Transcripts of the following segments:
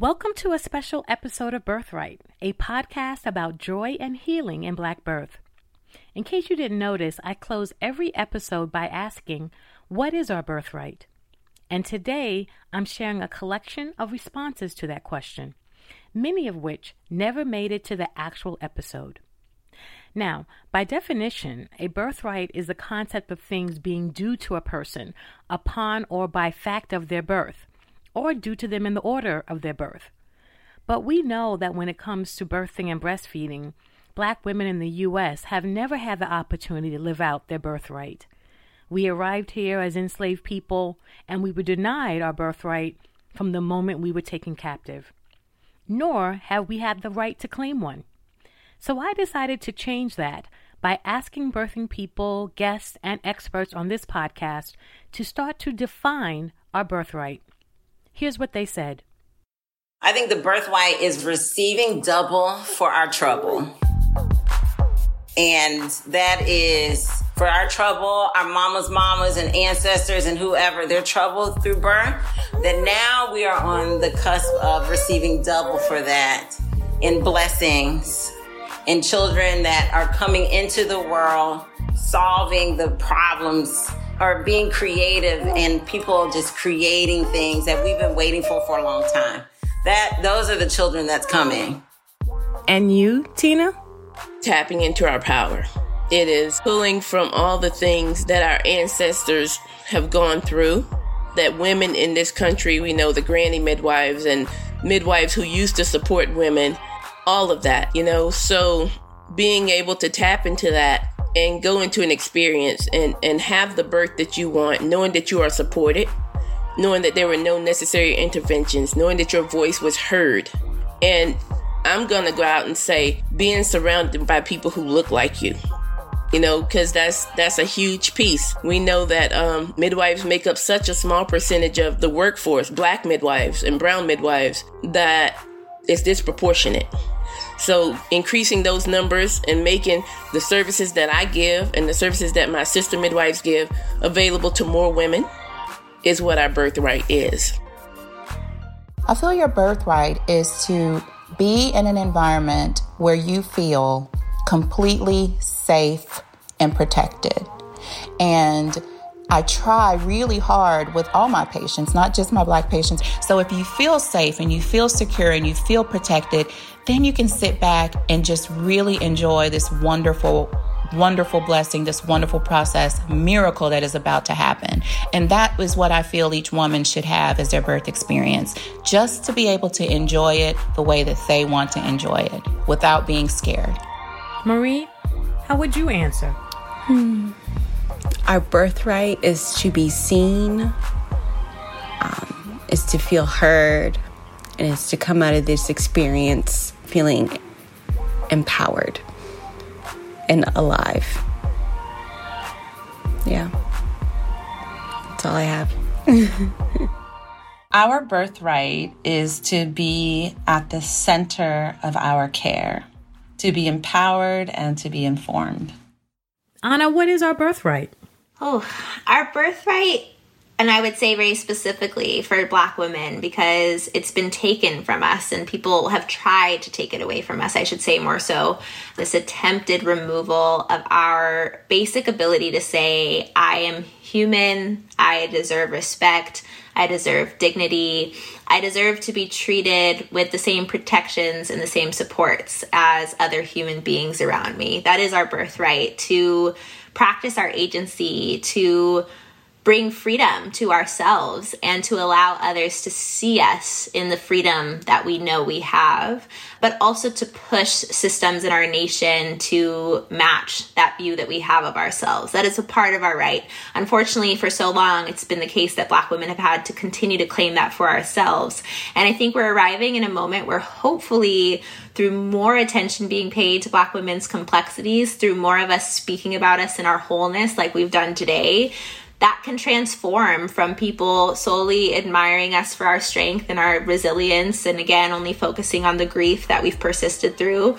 Welcome to a special episode of Birthright, a podcast about joy and healing in Black birth. In case you didn't notice, I close every episode by asking, What is our birthright? And today I'm sharing a collection of responses to that question, many of which never made it to the actual episode. Now, by definition, a birthright is the concept of things being due to a person upon or by fact of their birth or due to them in the order of their birth. But we know that when it comes to birthing and breastfeeding, black women in the U.S. have never had the opportunity to live out their birthright. We arrived here as enslaved people, and we were denied our birthright from the moment we were taken captive. Nor have we had the right to claim one. So I decided to change that by asking birthing people, guests, and experts on this podcast to start to define our birthright. Here's what they said I think the birthright is receiving double for our trouble. And that is for our trouble, our mamas, mamas, and ancestors, and whoever, their trouble through birth, that now we are on the cusp of receiving double for that in blessings and children that are coming into the world, solving the problems or being creative and people just creating things that we've been waiting for for a long time. That those are the children that's coming. And you, Tina? Tapping into our power. It is pulling from all the things that our ancestors have gone through. That women in this country, we know the granny midwives and midwives who used to support women, all of that, you know. So being able to tap into that and go into an experience and, and have the birth that you want, knowing that you are supported, knowing that there were no necessary interventions, knowing that your voice was heard. And I'm going to go out and say being surrounded by people who look like you. You know, because that's that's a huge piece. We know that um, midwives make up such a small percentage of the workforce, black midwives and brown midwives, that it's disproportionate. So increasing those numbers and making the services that I give and the services that my sister midwives give available to more women is what our birthright is. I feel your birthright is to be in an environment where you feel completely safe and protected. And I try really hard with all my patients, not just my black patients. So if you feel safe and you feel secure and you feel protected, then you can sit back and just really enjoy this wonderful wonderful blessing, this wonderful process, miracle that is about to happen. And that is what I feel each woman should have as their birth experience, just to be able to enjoy it the way that they want to enjoy it without being scared. Marie, how would you answer? Hmm. Our birthright is to be seen, um, is to feel heard, and is to come out of this experience feeling empowered and alive. Yeah. That's all I have. our birthright is to be at the center of our care, to be empowered and to be informed. Anna, what is our birthright? Oh, our birthright and I would say very specifically for black women because it's been taken from us and people have tried to take it away from us. I should say more so this attempted removal of our basic ability to say, I am human, I deserve respect, I deserve dignity, I deserve to be treated with the same protections and the same supports as other human beings around me. That is our birthright to practice our agency, to bring freedom to ourselves and to allow others to see us in the freedom that we know we have, but also to push systems in our nation to match that view that we have of ourselves. That is a part of our right. Unfortunately, for so long, it's been the case that Black women have had to continue to claim that for ourselves. And I think we're arriving in a moment where hopefully, through more attention being paid to Black women's complexities, through more of us speaking about us in our wholeness, like we've done today, that can transform from people solely admiring us for our strength and our resilience, and again, only focusing on the grief that we've persisted through,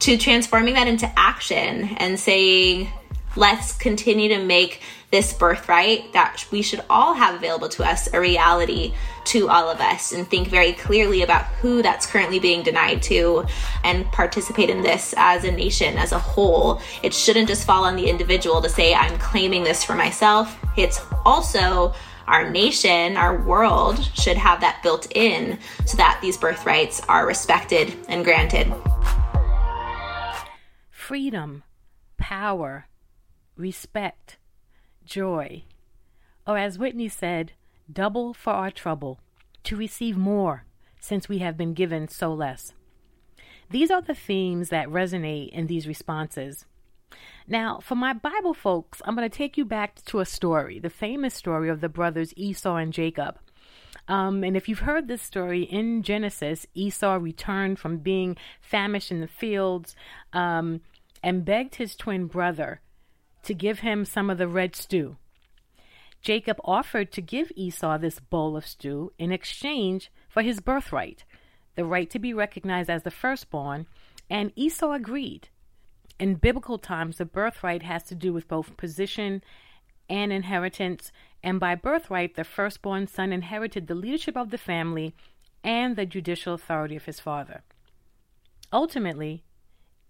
to transforming that into action and saying, let's continue to make this birthright that we should all have available to us a reality to all of us and think very clearly about who that's currently being denied to and participate in this as a nation, as a whole. It shouldn't just fall on the individual to say, I'm claiming this for myself. It's also our nation, our world should have that built in so that these birthrights are respected and granted. Freedom, power, respect, joy, or as Whitney said, double for our trouble, to receive more since we have been given so less. These are the themes that resonate in these responses. Now, for my Bible folks, I'm going to take you back to a story, the famous story of the brothers Esau and Jacob. Um, and if you've heard this story in Genesis, Esau returned from being famished in the fields um, and begged his twin brother to give him some of the red stew. Jacob offered to give Esau this bowl of stew in exchange for his birthright, the right to be recognized as the firstborn, and Esau agreed. In biblical times, the birthright has to do with both position and inheritance, and by birthright, the firstborn son inherited the leadership of the family and the judicial authority of his father. Ultimately,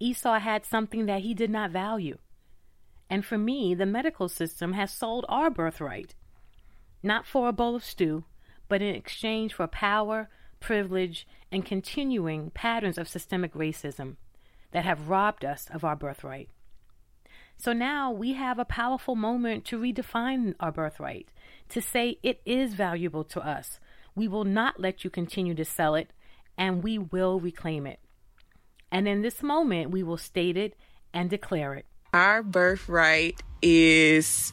Esau had something that he did not value. And for me, the medical system has sold our birthright, not for a bowl of stew, but in exchange for power, privilege, and continuing patterns of systemic racism that have robbed us of our birthright. So now we have a powerful moment to redefine our birthright, to say it is valuable to us. We will not let you continue to sell it, and we will reclaim it. And in this moment, we will state it and declare it. Our birthright is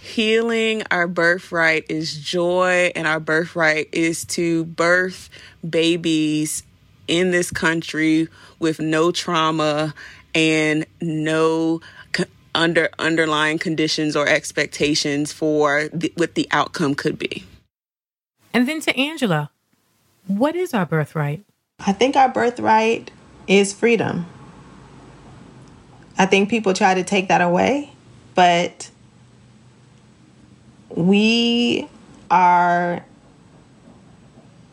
healing, our birthright is joy, and our birthright is to birth babies in this country with no trauma and no under underlying conditions or expectations for the, what the outcome could be. And then to Angela, what is our birthright? I think our birthright is freedom. I think people try to take that away, but we are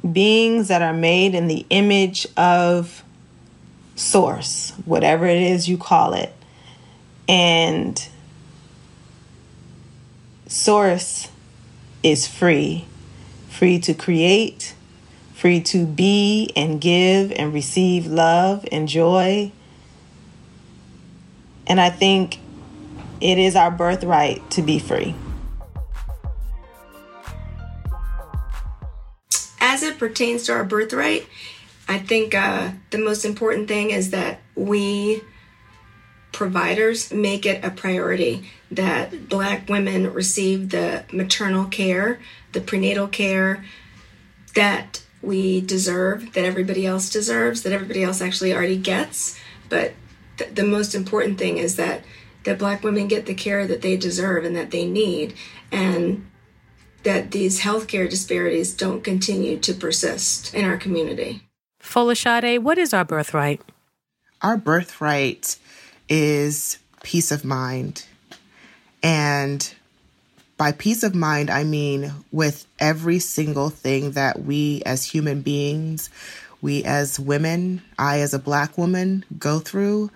beings that are made in the image of source, whatever it is you call it. And source is free, free to create, free to be and give and receive love and joy. And I think it is our birthright to be free. as it pertains to our birthright, I think uh, the most important thing is that we providers make it a priority that black women receive the maternal care, the prenatal care that we deserve, that everybody else deserves, that everybody else actually already gets. But th- the most important thing is that that black women get the care that they deserve and that they need. And that these healthcare disparities don't continue to persist in our community. Folashade, what is our birthright? Our birthright is peace of mind. And by peace of mind, I mean with every single thing that we as human beings, we as women, I as a black woman go through,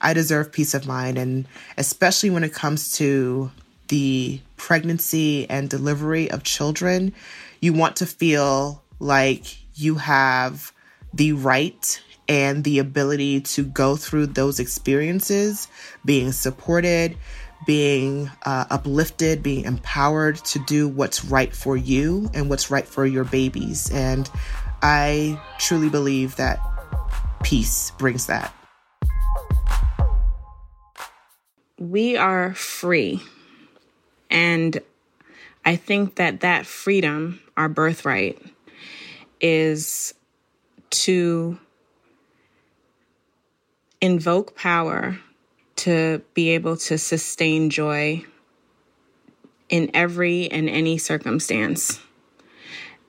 I deserve peace of mind. And especially when it comes to the pregnancy and delivery of children, you want to feel like you have the right and the ability to go through those experiences, being supported, being uh, uplifted, being empowered to do what's right for you and what's right for your babies. And I truly believe that peace brings that. We are free. And I think that that freedom, our birthright, is to invoke power to be able to sustain joy in every and any circumstance.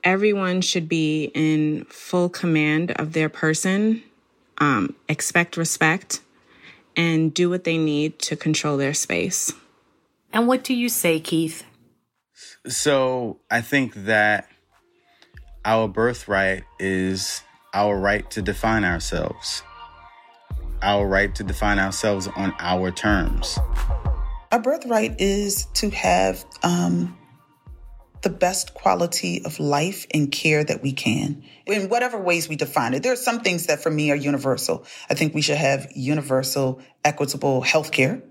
Everyone should be in full command of their person, um, expect respect, and do what they need to control their space. And what do you say, Keith? So I think that Our birthright is our right to define ourselves, our right to define ourselves on our terms. Our birthright is to have um, the best quality of life and care that we can in whatever ways we define it. There are some things that for me are universal. I think we should have universal, equitable health care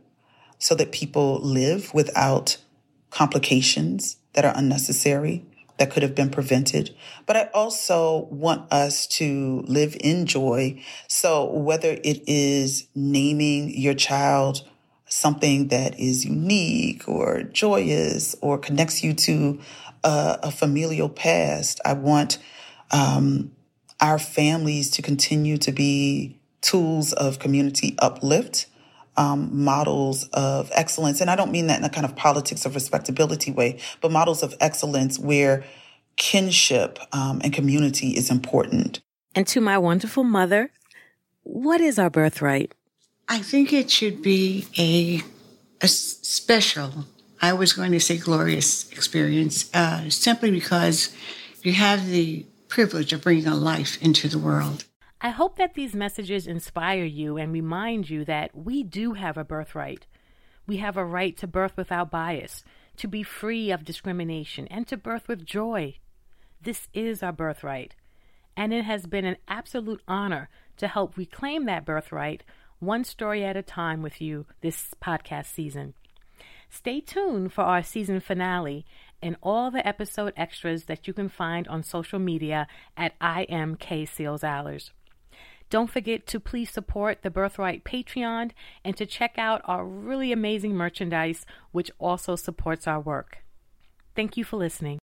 so that people live without complications that are unnecessary that could have been prevented. But I also want us to live in joy. So whether it is naming your child something that is unique or joyous or connects you to a, a familial past. I want um, our families to continue to be tools of community uplift, um, models of excellence. And I don't mean that in a kind of politics of respectability way, but models of excellence where kinship um, and community is important. And to my wonderful mother, what is our birthright? I think it should be a, a special, I was going to say glorious experience, uh, simply because you have the privilege of bringing a life into the world. I hope that these messages inspire you and remind you that we do have a birthright. We have a right to birth without bias, to be free of discrimination, and to birth with joy. This is our birthright, and it has been an absolute honor to help reclaim that birthright one story at a time with you this podcast season. Stay tuned for our season finale and all the episode extras that you can find on social media at I am K Seals Allers. Don't forget to please support the Birthright Patreon and to check out our really amazing merchandise, which also supports our work. Thank you for listening.